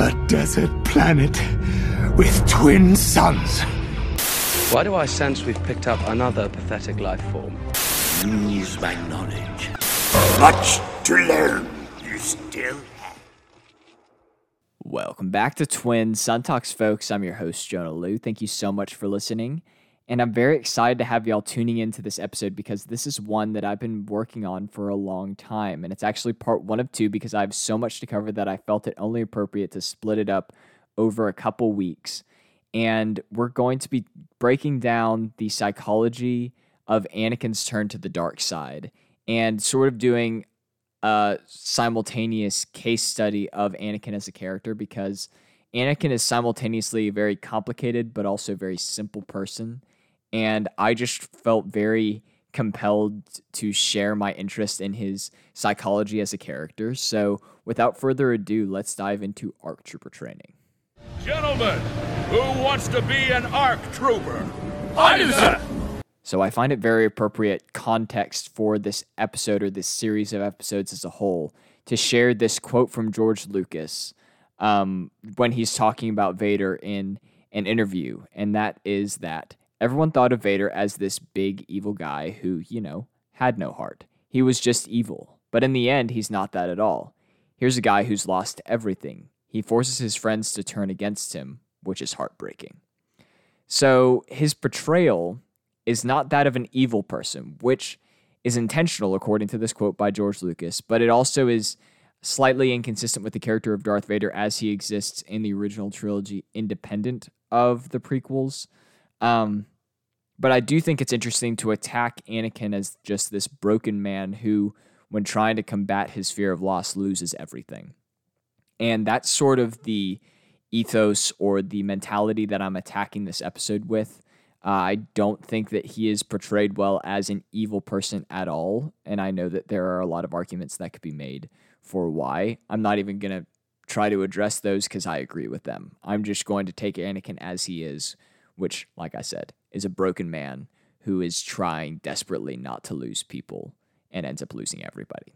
A desert planet with twin suns. Why do I sense we've picked up another pathetic life form? Use my knowledge. Much to learn. You still have. Welcome back to Twin Sun Talks, folks. I'm your host, Jonah Liu. Thank you so much for listening. And I'm very excited to have y'all tuning into this episode because this is one that I've been working on for a long time. And it's actually part one of two because I have so much to cover that I felt it only appropriate to split it up over a couple weeks. And we're going to be breaking down the psychology of Anakin's turn to the dark side and sort of doing a simultaneous case study of Anakin as a character because Anakin is simultaneously a very complicated but also very simple person and I just felt very compelled to share my interest in his psychology as a character. So, without further ado, let's dive into ARC Trooper training. Gentlemen, who wants to be an ARC Trooper? I do, sir. So, I find it very appropriate context for this episode or this series of episodes as a whole to share this quote from George Lucas um, when he's talking about Vader in an interview, and that is that Everyone thought of Vader as this big evil guy who, you know, had no heart. He was just evil. But in the end, he's not that at all. Here's a guy who's lost everything. He forces his friends to turn against him, which is heartbreaking. So his portrayal is not that of an evil person, which is intentional according to this quote by George Lucas, but it also is slightly inconsistent with the character of Darth Vader as he exists in the original trilogy, independent of the prequels. Um, but I do think it's interesting to attack Anakin as just this broken man who, when trying to combat his fear of loss, loses everything. And that's sort of the ethos or the mentality that I'm attacking this episode with. Uh, I don't think that he is portrayed well as an evil person at all. And I know that there are a lot of arguments that could be made for why. I'm not even going to try to address those because I agree with them. I'm just going to take Anakin as he is which, like I said, is a broken man who is trying desperately not to lose people and ends up losing everybody.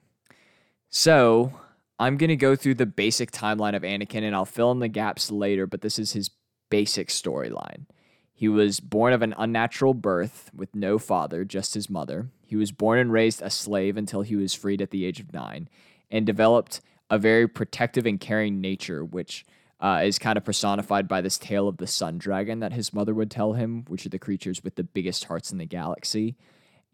So, I'm going to go through the basic timeline of Anakin and I'll fill in the gaps later, but this is his basic storyline. He was born of an unnatural birth with no father, just his mother. He was born and raised a slave until he was freed at the age of nine and developed a very protective and caring nature, which uh, is kind of personified by this tale of the sun dragon that his mother would tell him, which are the creatures with the biggest hearts in the galaxy.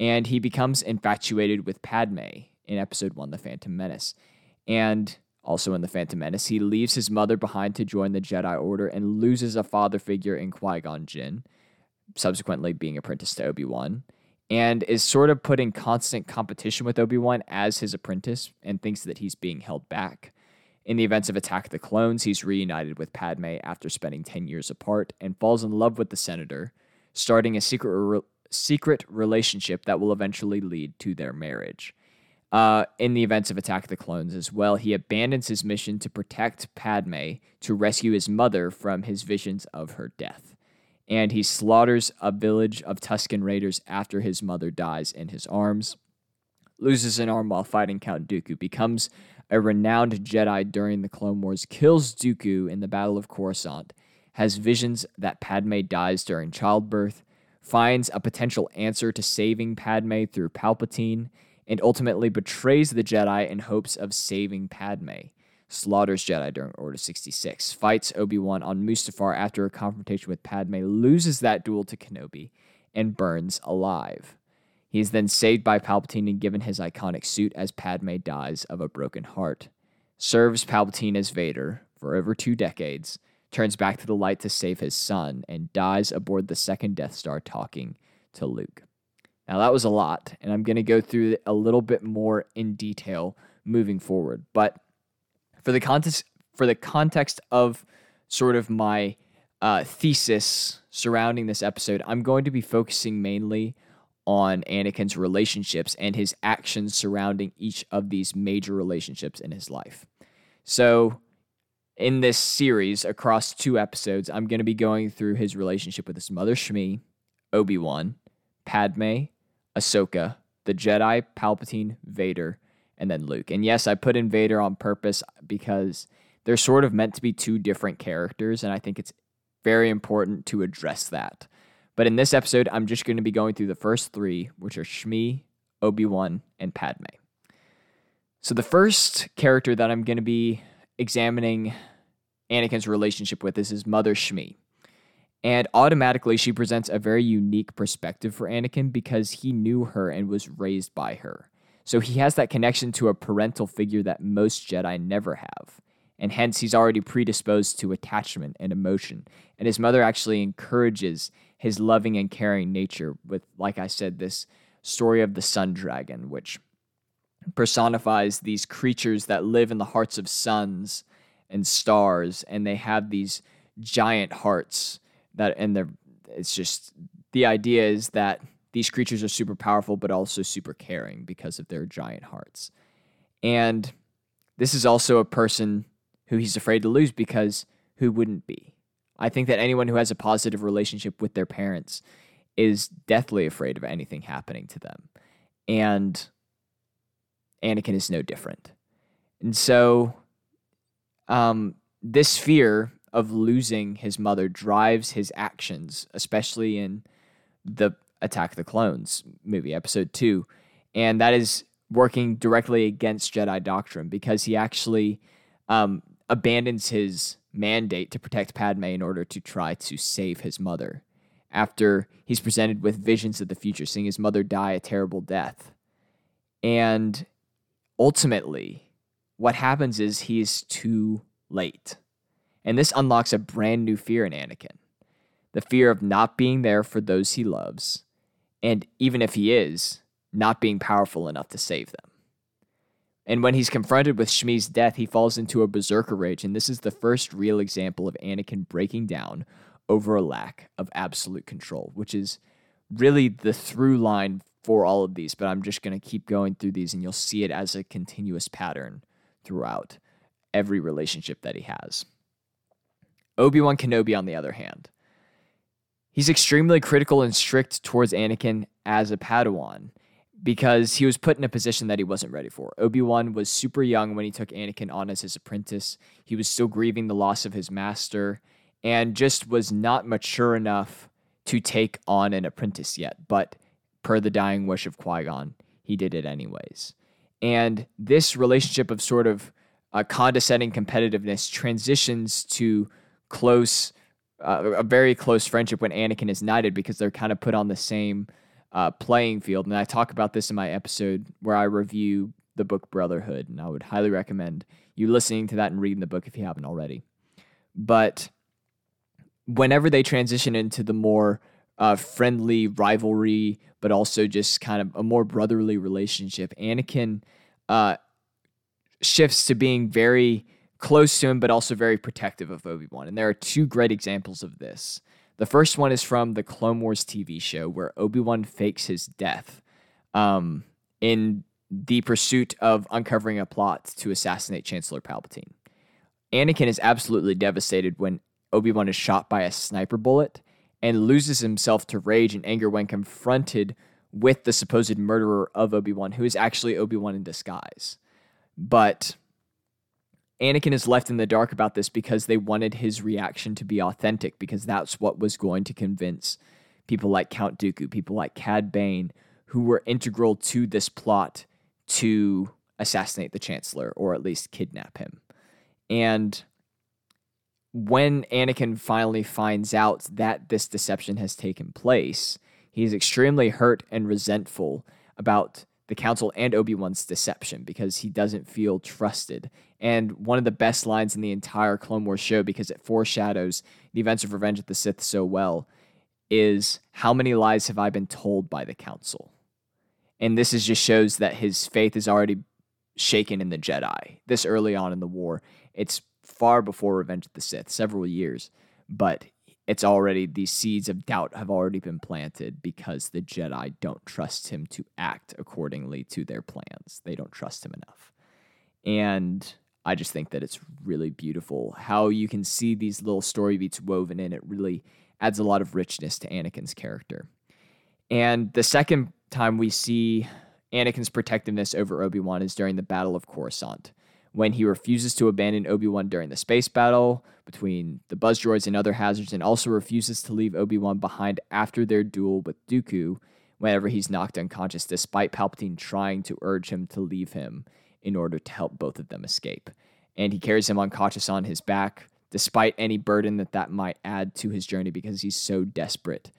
And he becomes infatuated with Padme in episode one, The Phantom Menace. And also in The Phantom Menace, he leaves his mother behind to join the Jedi Order and loses a father figure in Qui Gon Jinn, subsequently being apprenticed to Obi Wan, and is sort of put in constant competition with Obi Wan as his apprentice and thinks that he's being held back. In the events of Attack of the Clones, he's reunited with Padme after spending 10 years apart and falls in love with the senator, starting a secret, re- secret relationship that will eventually lead to their marriage. Uh, in the events of Attack of the Clones as well, he abandons his mission to protect Padme to rescue his mother from his visions of her death. And he slaughters a village of Tusken Raiders after his mother dies in his arms, loses an arm while fighting Count Dooku, becomes a renowned Jedi during the Clone Wars, kills Dooku in the Battle of Coruscant, has visions that Padme dies during childbirth, finds a potential answer to saving Padme through Palpatine, and ultimately betrays the Jedi in hopes of saving Padme. Slaughters Jedi during Order 66, fights Obi Wan on Mustafar after a confrontation with Padme, loses that duel to Kenobi, and burns alive. He is then saved by Palpatine and given his iconic suit as Padme dies of a broken heart. Serves Palpatine as Vader for over two decades, turns back to the light to save his son, and dies aboard the second Death Star talking to Luke. Now, that was a lot, and I'm going to go through it a little bit more in detail moving forward. But for the context, for the context of sort of my uh, thesis surrounding this episode, I'm going to be focusing mainly on Anakin's relationships and his actions surrounding each of these major relationships in his life. So, in this series, across two episodes, I'm going to be going through his relationship with his mother Shmi, Obi Wan, Padme, Ahsoka, the Jedi, Palpatine, Vader, and then Luke. And yes, I put in Vader on purpose because they're sort of meant to be two different characters, and I think it's very important to address that. But in this episode, I'm just going to be going through the first three, which are Shmi, Obi Wan, and Padme. So the first character that I'm going to be examining Anakin's relationship with is his mother, Shmi. And automatically, she presents a very unique perspective for Anakin because he knew her and was raised by her. So he has that connection to a parental figure that most Jedi never have. And hence, he's already predisposed to attachment and emotion. And his mother actually encourages his loving and caring nature with, like I said, this story of the sun dragon, which personifies these creatures that live in the hearts of suns and stars, and they have these giant hearts that, and they're, it's just the idea is that these creatures are super powerful, but also super caring because of their giant hearts. And this is also a person who he's afraid to lose because who wouldn't be? I think that anyone who has a positive relationship with their parents is deathly afraid of anything happening to them. And Anakin is no different. And so um, this fear of losing his mother drives his actions, especially in the Attack the Clones movie, episode two. And that is working directly against Jedi doctrine because he actually um, abandons his mandate to protect Padme in order to try to save his mother. After he's presented with visions of the future, seeing his mother die a terrible death. And ultimately, what happens is he's too late. And this unlocks a brand new fear in Anakin the fear of not being there for those he loves, and even if he is, not being powerful enough to save them. And when he's confronted with Shmi's death, he falls into a berserker rage, and this is the first real example of Anakin breaking down over a lack of absolute control, which is really the through line for all of these, but I'm just going to keep going through these and you'll see it as a continuous pattern throughout every relationship that he has. Obi Wan Kenobi, on the other hand, he's extremely critical and strict towards Anakin as a Padawan because he was put in a position that he wasn't ready for. Obi Wan was super young when he took Anakin on as his apprentice. He was still grieving the loss of his master and just was not mature enough to take on an apprentice yet. But per the dying wish of Qui Gon, he did it anyways. And this relationship of sort of uh, condescending competitiveness transitions to close, uh, a very close friendship when Anakin is knighted because they're kind of put on the same uh, playing field. And I talk about this in my episode where I review the book Brotherhood, and I would highly recommend you listening to that and reading the book if you haven't already. But whenever they transition into the more uh, friendly rivalry, but also just kind of a more brotherly relationship. Anakin uh, shifts to being very close to him, but also very protective of Obi Wan. And there are two great examples of this. The first one is from the Clone Wars TV show, where Obi Wan fakes his death um, in the pursuit of uncovering a plot to assassinate Chancellor Palpatine. Anakin is absolutely devastated when Obi Wan is shot by a sniper bullet and loses himself to rage and anger when confronted with the supposed murderer of Obi Wan, who is actually Obi Wan in disguise. But Anakin is left in the dark about this because they wanted his reaction to be authentic, because that's what was going to convince people like Count Dooku, people like Cad Bane, who were integral to this plot to assassinate the Chancellor or at least kidnap him. And when Anakin finally finds out that this deception has taken place, he's extremely hurt and resentful about the council and Obi-Wan's deception because he doesn't feel trusted. And one of the best lines in the entire Clone Wars show because it foreshadows the events of Revenge of the Sith so well is how many lies have I been told by the council? And this is just shows that his faith is already shaken in the Jedi this early on in the war. It's far before Revenge of the Sith, several years, but it's already these seeds of doubt have already been planted because the Jedi don't trust him to act accordingly to their plans. They don't trust him enough. And I just think that it's really beautiful how you can see these little story beats woven in. It really adds a lot of richness to Anakin's character. And the second time we see Anakin's protectiveness over Obi Wan is during the Battle of Coruscant, when he refuses to abandon Obi-Wan during the space battle between the buzz droids and other hazards and also refuses to leave Obi-Wan behind after their duel with Dooku whenever he's knocked unconscious despite Palpatine trying to urge him to leave him in order to help both of them escape. And he carries him unconscious on his back despite any burden that that might add to his journey because he's so desperate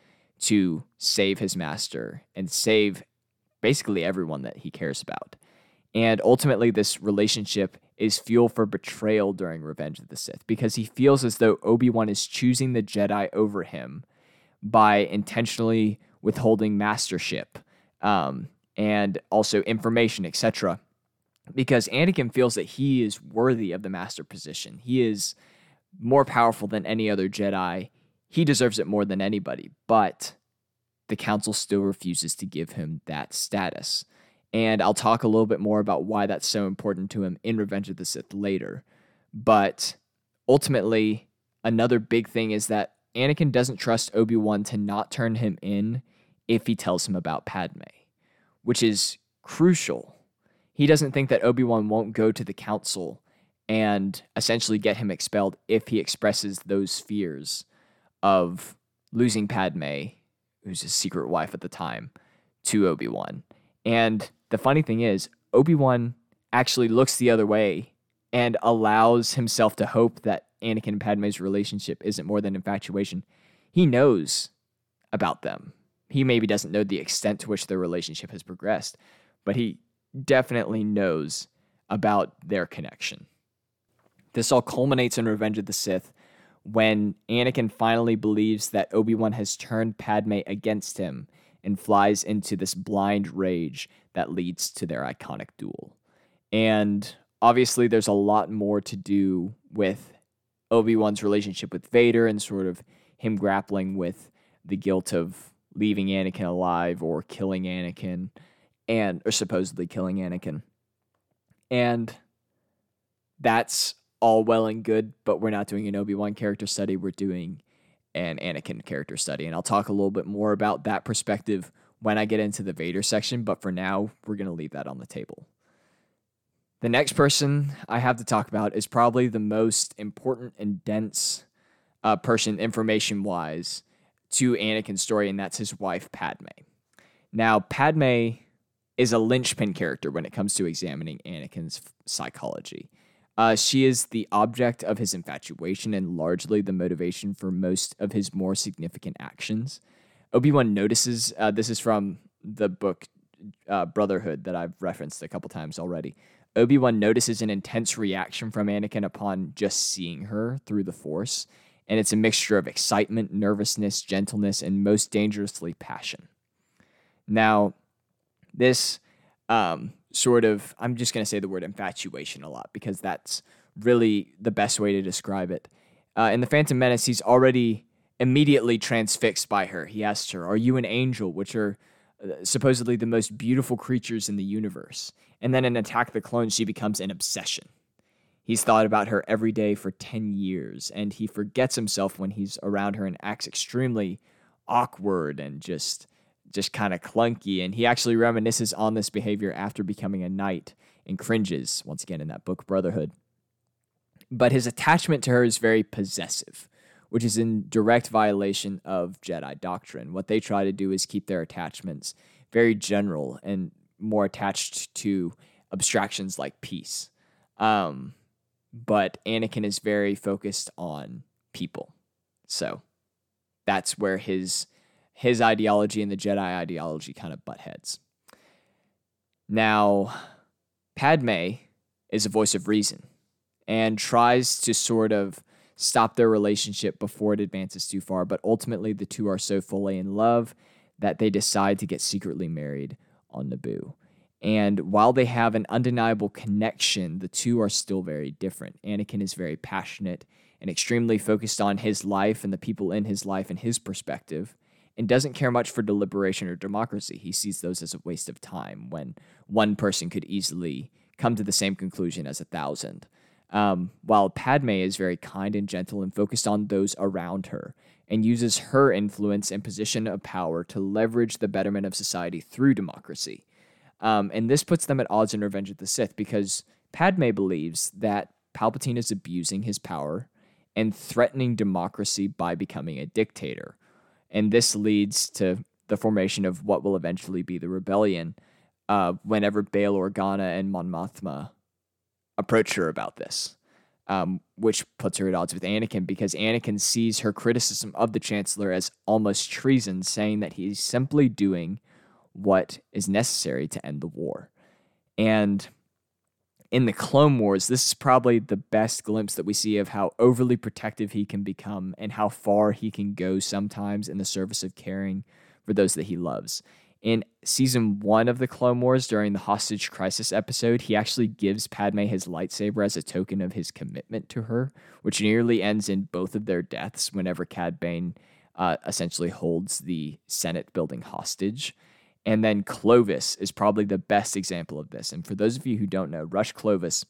to save his master and save basically everyone that he cares about. And ultimately, this relationship is fuel for betrayal during Revenge of the Sith because he feels as though Obi Wan is choosing the Jedi over him by intentionally withholding mastership um, and also information, etc. Because Anakin feels that he is worthy of the master position. He is more powerful than any other Jedi. He deserves it more than anybody, but the council still refuses to give him that status. And I'll talk a little bit more about why that's so important to him in Revenge of the Sith later. But ultimately, another big thing is that Anakin doesn't trust Obi Wan to not turn him in if he tells him about Padme, which is crucial. He doesn't think that Obi Wan won't go to the council and essentially get him expelled if he expresses those fears of losing Padme, who's his secret wife at the time, to Obi Wan. And the funny thing is, Obi Wan actually looks the other way and allows himself to hope that Anakin and Padme's relationship isn't more than infatuation. He knows about them. He maybe doesn't know the extent to which their relationship has progressed, but he definitely knows about their connection. This all culminates in Revenge of the Sith when Anakin finally believes that Obi Wan has turned Padme against him and flies into this blind rage that leads to their iconic duel. And obviously, there's a lot more to do with Obi Wan's relationship with Vader and sort of him grappling with the guilt of leaving Anakin alive or killing Anakin and or supposedly killing Anakin. And that's all well and good, but we're not doing an Obi-Wan character study. We're doing an Anakin character study. And I'll talk a little bit more about that perspective when I get into the Vader section, but for now, we're going to leave that on the table. The next person I have to talk about is probably the most important and dense uh, person, information wise, to Anakin's story, and that's his wife, Padme. Now, Padme is a linchpin character when it comes to examining Anakin's psychology. Uh, she is the object of his infatuation and largely the motivation for most of his more significant actions. Obi Wan notices uh, this is from the book uh, Brotherhood that I've referenced a couple times already. Obi Wan notices an intense reaction from Anakin upon just seeing her through the Force, and it's a mixture of excitement, nervousness, gentleness, and most dangerously passion. Now, this um, sort of, I'm just going to say the word infatuation a lot because that's really the best way to describe it. Uh, in The Phantom Menace, he's already immediately transfixed by her. He asks her, Are you an angel? Which are uh, supposedly the most beautiful creatures in the universe. And then in Attack the Clones, she becomes an obsession. He's thought about her every day for 10 years, and he forgets himself when he's around her and acts extremely awkward and just just kind of clunky. And he actually reminisces on this behavior after becoming a knight and cringes, once again, in that book, Brotherhood. But his attachment to her is very possessive, which is in direct violation of Jedi doctrine. What they try to do is keep their attachments very general and more attached to abstractions like peace. Um, but Anakin is very focused on people. So that's where his his ideology and the Jedi ideology kind of butt heads. Now, Padme is a voice of reason and tries to sort of stop their relationship before it advances too far, but ultimately the two are so fully in love that they decide to get secretly married on Naboo. And while they have an undeniable connection, the two are still very different. Anakin is very passionate and extremely focused on his life and the people in his life and his perspective and doesn't care much for deliberation or democracy. He sees those as a waste of time when one person could easily come to the same conclusion as a thousand. Um, while Padme is very kind and gentle and focused on those around her and uses her influence and position of power to leverage the betterment of society through democracy. Um, and this puts them at odds in Revenge of the Sith because Padme believes that Palpatine is abusing his power and threatening democracy by becoming a dictator. And this leads to the formation of what will eventually be the rebellion uh, whenever Bail Organa and Mon Mothma approach her about this, um, which puts her at odds with Anakin because Anakin sees her criticism of the Chancellor as almost treason, saying that he's simply doing what is necessary to end the war. And in the Clone Wars, this is probably the best glimpse that we see of how overly protective he can become and how far he can go sometimes in the service of caring for those that he loves. In season one of the Clone Wars, during the hostage crisis episode, he actually gives Padme his lightsaber as a token of his commitment to her, which nearly ends in both of their deaths whenever Cad Bane uh, essentially holds the Senate building hostage. And then Clovis is probably the best example of this. And for those of you who don't know, Rush Clovis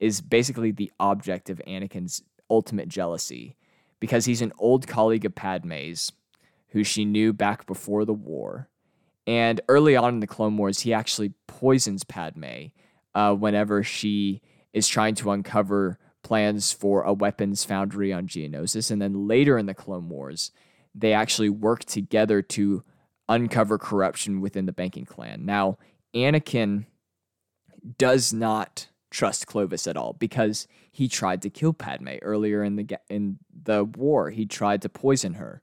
is basically the object of Anakin's ultimate jealousy because he's an old colleague of Padme's who she knew back before the war and early on in the Clone Wars, he actually poisons Padme uh, whenever she is trying to uncover plans for a weapons foundry on Geonosis. And then later in the Clone Wars, they actually work together to uncover corruption within the banking clan. Now, Anakin does not trust Clovis at all because he tried to kill Padme earlier in the in the war. He tried to poison her,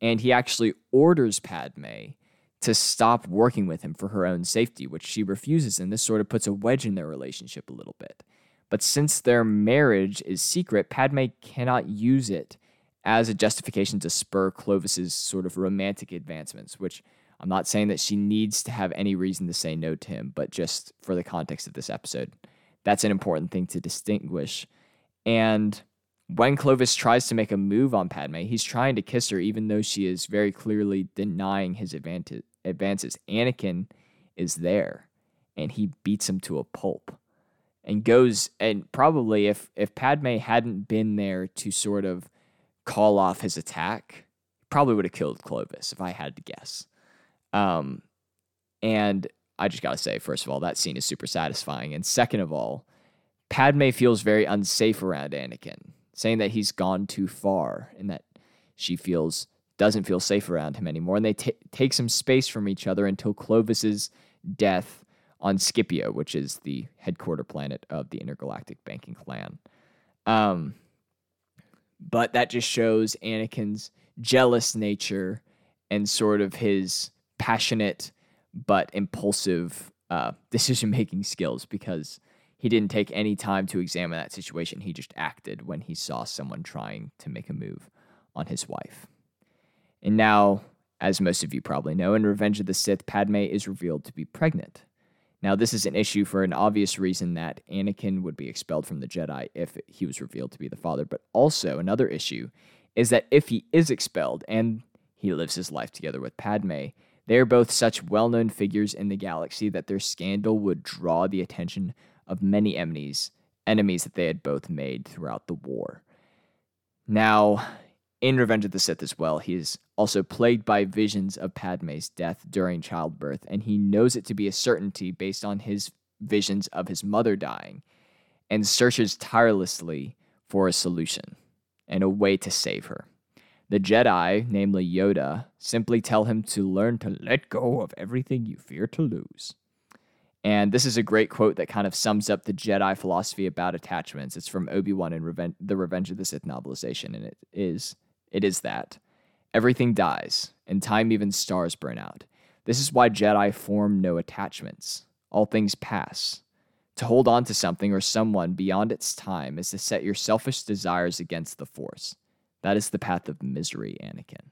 and he actually orders Padme to stop working with him for her own safety, which she refuses, and this sort of puts a wedge in their relationship a little bit. But since their marriage is secret, Padme cannot use it as a justification to spur Clovis's sort of romantic advancements, which I'm not saying that she needs to have any reason to say no to him, but just for the context of this episode, that's an important thing to distinguish. And when Clovis tries to make a move on Padme, he's trying to kiss her, even though she is very clearly denying his advances. Anakin is there, and he beats him to a pulp, and goes and probably if if Padme hadn't been there to sort of call off his attack, probably would have killed Clovis if I had to guess. Um, and I just gotta say, first of all, that scene is super satisfying, and second of all, Padme feels very unsafe around Anakin saying that he's gone too far and that she feels doesn't feel safe around him anymore. And they t- take some space from each other until Clovis's death on Scipio, which is the headquarter planet of the intergalactic banking clan. Um, but that just shows Anakin's jealous nature and sort of his passionate but impulsive uh, decision making skills because he didn't take any time to examine that situation. He just acted when he saw someone trying to make a move on his wife. And now, as most of you probably know, in Revenge of the Sith, Padme is revealed to be pregnant. Now, this is an issue for an obvious reason that Anakin would be expelled from the Jedi if he was revealed to be the father, but also another issue is that if he is expelled and he lives his life together with Padme, they are both such well known figures in the galaxy that their scandal would draw the attention of many enemies, enemies that they had both made throughout the war. Now, in Revenge of the Sith as well, he is also plagued by visions of Padme's death during childbirth, and he knows it to be a certainty based on his visions of his mother dying, and searches tirelessly for a solution and a way to save her. The Jedi, namely Yoda, simply tell him to learn to let go of everything you fear to lose. And this is a great quote that kind of sums up the Jedi philosophy about attachments. It's from Obi Wan in Reven- the Revenge of the Sith novelization, and it is it is that everything dies, and time even stars burn out. This is why Jedi form no attachments. All things pass. To hold on to something or someone beyond its time is to set your selfish desires against the Force. That is the path of misery, Anakin.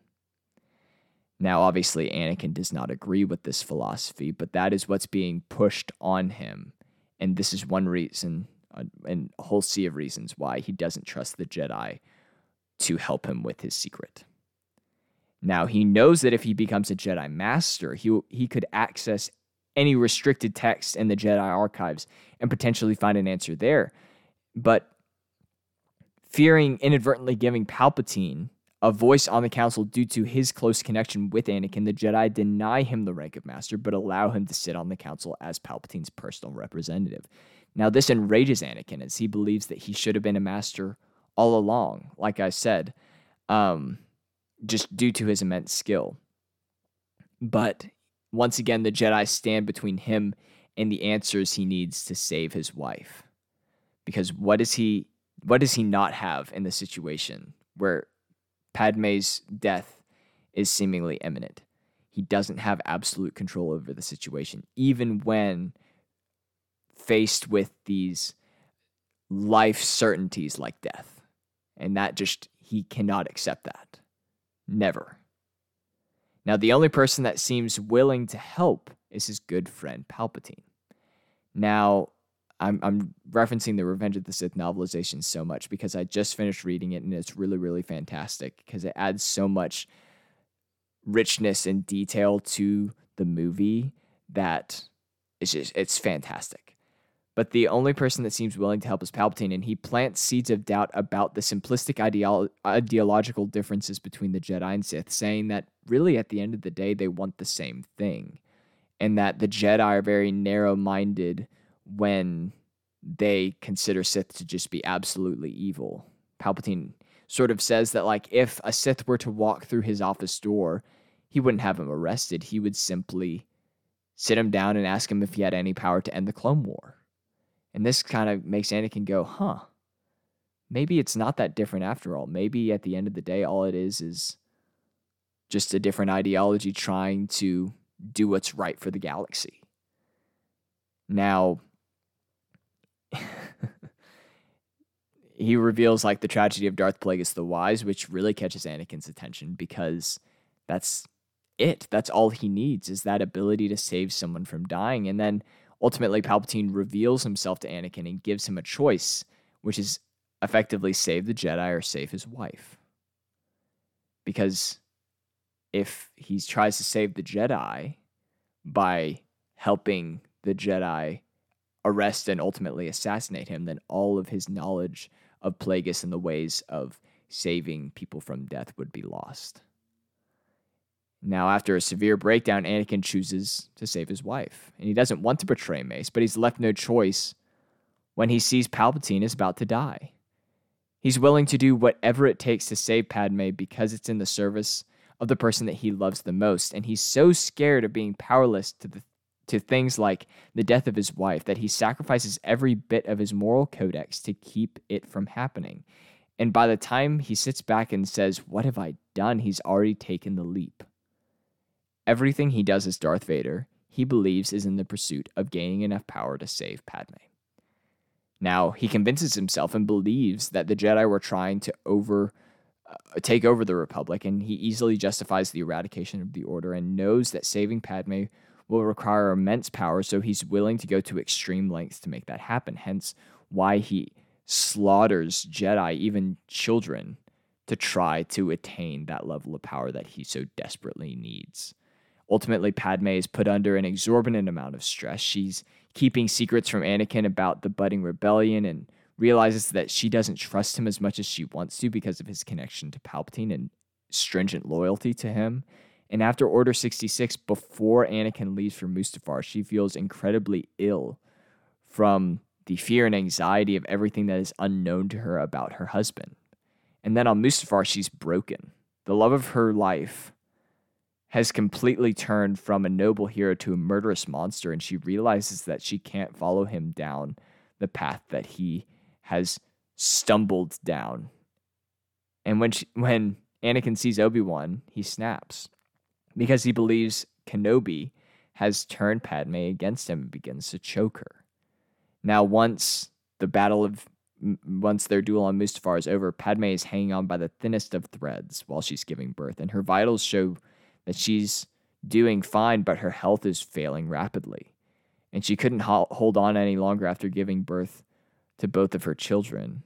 Now, obviously, Anakin does not agree with this philosophy, but that is what's being pushed on him. And this is one reason, uh, and a whole sea of reasons why he doesn't trust the Jedi to help him with his secret. Now, he knows that if he becomes a Jedi Master, he, he could access any restricted text in the Jedi archives and potentially find an answer there. But fearing inadvertently giving Palpatine a voice on the council due to his close connection with Anakin, the Jedi deny him the rank of master, but allow him to sit on the council as Palpatine's personal representative. Now, this enrages Anakin as he believes that he should have been a master all along, like I said, um, just due to his immense skill. But once again, the Jedi stand between him and the answers he needs to save his wife. Because what does he what does he not have in the situation where Padme's death is seemingly imminent? He doesn't have absolute control over the situation, even when faced with these life certainties like death. And that just, he cannot accept that. Never. Now, the only person that seems willing to help is his good friend Palpatine. Now, I'm, I'm referencing the Revenge of the Sith novelization so much because I just finished reading it and it's really, really fantastic because it adds so much richness and detail to the movie that it's just, it's fantastic. But the only person that seems willing to help is Palpatine, and he plants seeds of doubt about the simplistic ideolo- ideological differences between the Jedi and Sith, saying that really at the end of the day, they want the same thing, and that the Jedi are very narrow minded when they consider Sith to just be absolutely evil. Palpatine sort of says that, like, if a Sith were to walk through his office door, he wouldn't have him arrested. He would simply sit him down and ask him if he had any power to end the Clone War. And this kind of makes Anakin go, huh, maybe it's not that different after all. Maybe at the end of the day, all it is is just a different ideology trying to do what's right for the galaxy. Now, he reveals like the tragedy of Darth Plagueis the Wise, which really catches Anakin's attention because that's it. That's all he needs is that ability to save someone from dying. And then ultimately Palpatine reveals himself to Anakin and gives him a choice, which is effectively save the Jedi or save his wife. Because if he tries to save the Jedi by helping the Jedi arrest and ultimately assassinate him, then all of his knowledge of Plagueis and the ways of saving people from death would be lost. Now, after a severe breakdown, Anakin chooses to save his wife. And he doesn't want to betray Mace, but he's left no choice when he sees Palpatine is about to die. He's willing to do whatever it takes to save Padme because it's in the service of the person that he loves the most. And he's so scared of being powerless to, the, to things like the death of his wife that he sacrifices every bit of his moral codex to keep it from happening. And by the time he sits back and says, What have I done? he's already taken the leap. Everything he does as Darth Vader, he believes is in the pursuit of gaining enough power to save Padme. Now, he convinces himself and believes that the Jedi were trying to over uh, take over the Republic, and he easily justifies the eradication of the Order and knows that saving Padme will require immense power, so he's willing to go to extreme lengths to make that happen. Hence, why he slaughters Jedi, even children, to try to attain that level of power that he so desperately needs. Ultimately, Padme is put under an exorbitant amount of stress. She's keeping secrets from Anakin about the budding rebellion and realizes that she doesn't trust him as much as she wants to because of his connection to Palpatine and stringent loyalty to him. And after Order 66, before Anakin leaves for Mustafar, she feels incredibly ill from the fear and anxiety of everything that is unknown to her about her husband. And then on Mustafar, she's broken. The love of her life has completely turned from a noble hero to a murderous monster, and she realizes that she can't follow him down the path that he has stumbled down. And when she, when Anakin sees Obi Wan, he snaps because he believes Kenobi has turned Padme against him and begins to choke her. Now, once the battle of once their duel on Mustafar is over, Padme is hanging on by the thinnest of threads while she's giving birth, and her vitals show that she's doing fine, but her health is failing rapidly. And she couldn't ho- hold on any longer after giving birth to both of her children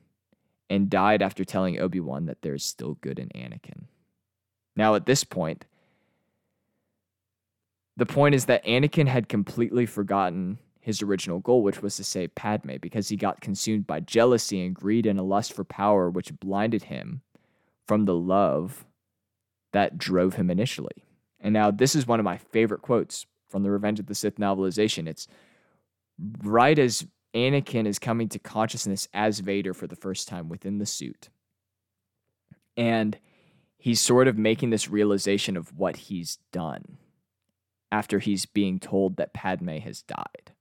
and died after telling Obi Wan that there's still good in Anakin. Now, at this point, the point is that Anakin had completely forgotten his original goal, which was to save Padme, because he got consumed by jealousy and greed and a lust for power, which blinded him from the love that drove him initially. And now this is one of my favorite quotes from the Revenge of the Sith novelization. It's right as Anakin is coming to consciousness as Vader for the first time within the suit. And he's sort of making this realization of what he's done after he's being told that Padme has died.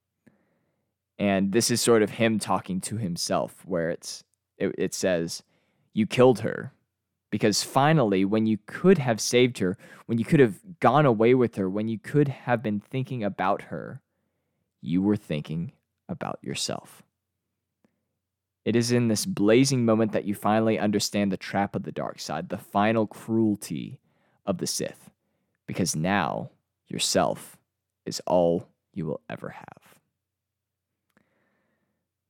And this is sort of him talking to himself, where it's it, it says, You killed her. Because finally, when you could have saved her, when you could have gone away with her, when you could have been thinking about her, you were thinking about yourself. It is in this blazing moment that you finally understand the trap of the dark side, the final cruelty of the Sith, because now yourself is all you will ever have.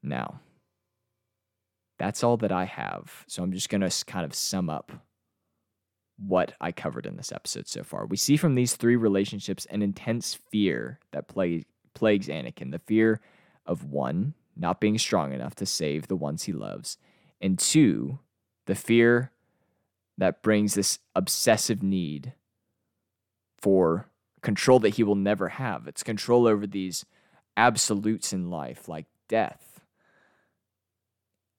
Now, that's all that I have. So I'm just going to kind of sum up what I covered in this episode so far. We see from these three relationships an intense fear that plagues Anakin the fear of one, not being strong enough to save the ones he loves, and two, the fear that brings this obsessive need for control that he will never have. It's control over these absolutes in life, like death.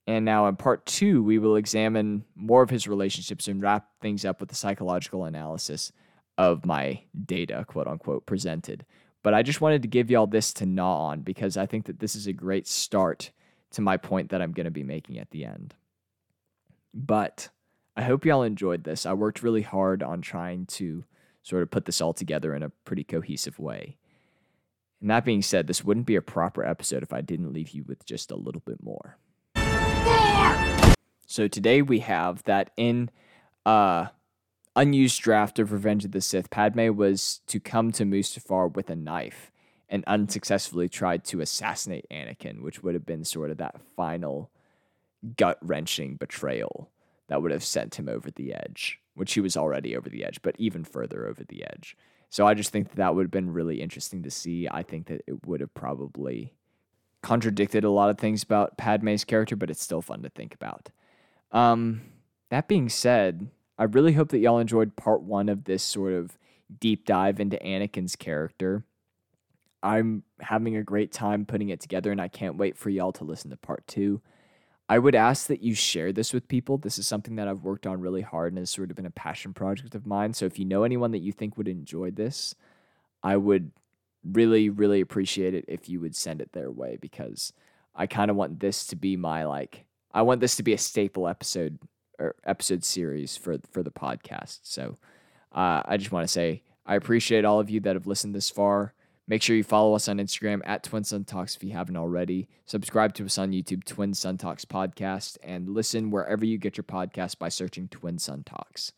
And now in part two, we will examine more of his relationships and wrap things up with the psychological analysis of my data, quote unquote, presented. But I just wanted to give y'all this to gnaw on because I think that this is a great start to my point that I'm going to be making at the end. But I hope y'all enjoyed this. I worked really hard on trying to sort of put this all together in a pretty cohesive way. And that being said, this wouldn't be a proper episode if I didn't leave you with just a little bit more. More! So today we have that in uh unused draft of Revenge of the Sith, Padme was to come to Mustafar with a knife and unsuccessfully tried to assassinate Anakin, which would have been sort of that final gut wrenching betrayal that would have sent him over the edge, which he was already over the edge, but even further over the edge. So I just think that, that would have been really interesting to see. I think that it would have probably contradicted a lot of things about Padme's character, but it's still fun to think about. Um, that being said, I really hope that y'all enjoyed part one of this sort of deep dive into Anakin's character. I'm having a great time putting it together, and I can't wait for y'all to listen to part two. I would ask that you share this with people. This is something that I've worked on really hard and has sort of been a passion project of mine. So if you know anyone that you think would enjoy this, I would really, really appreciate it if you would send it their way because I kind of want this to be my like, I want this to be a staple episode or episode series for for the podcast. So uh, I just want to say I appreciate all of you that have listened this far. Make sure you follow us on Instagram at Twin Sun Talks if you haven't already. Subscribe to us on YouTube, Twin Sun Talks Podcast, and listen wherever you get your podcast by searching Twin Sun Talks.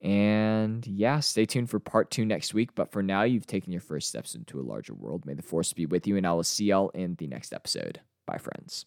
And yeah, stay tuned for part two next week. But for now, you've taken your first steps into a larger world. May the force be with you, and I will see y'all in the next episode. Bye, friends.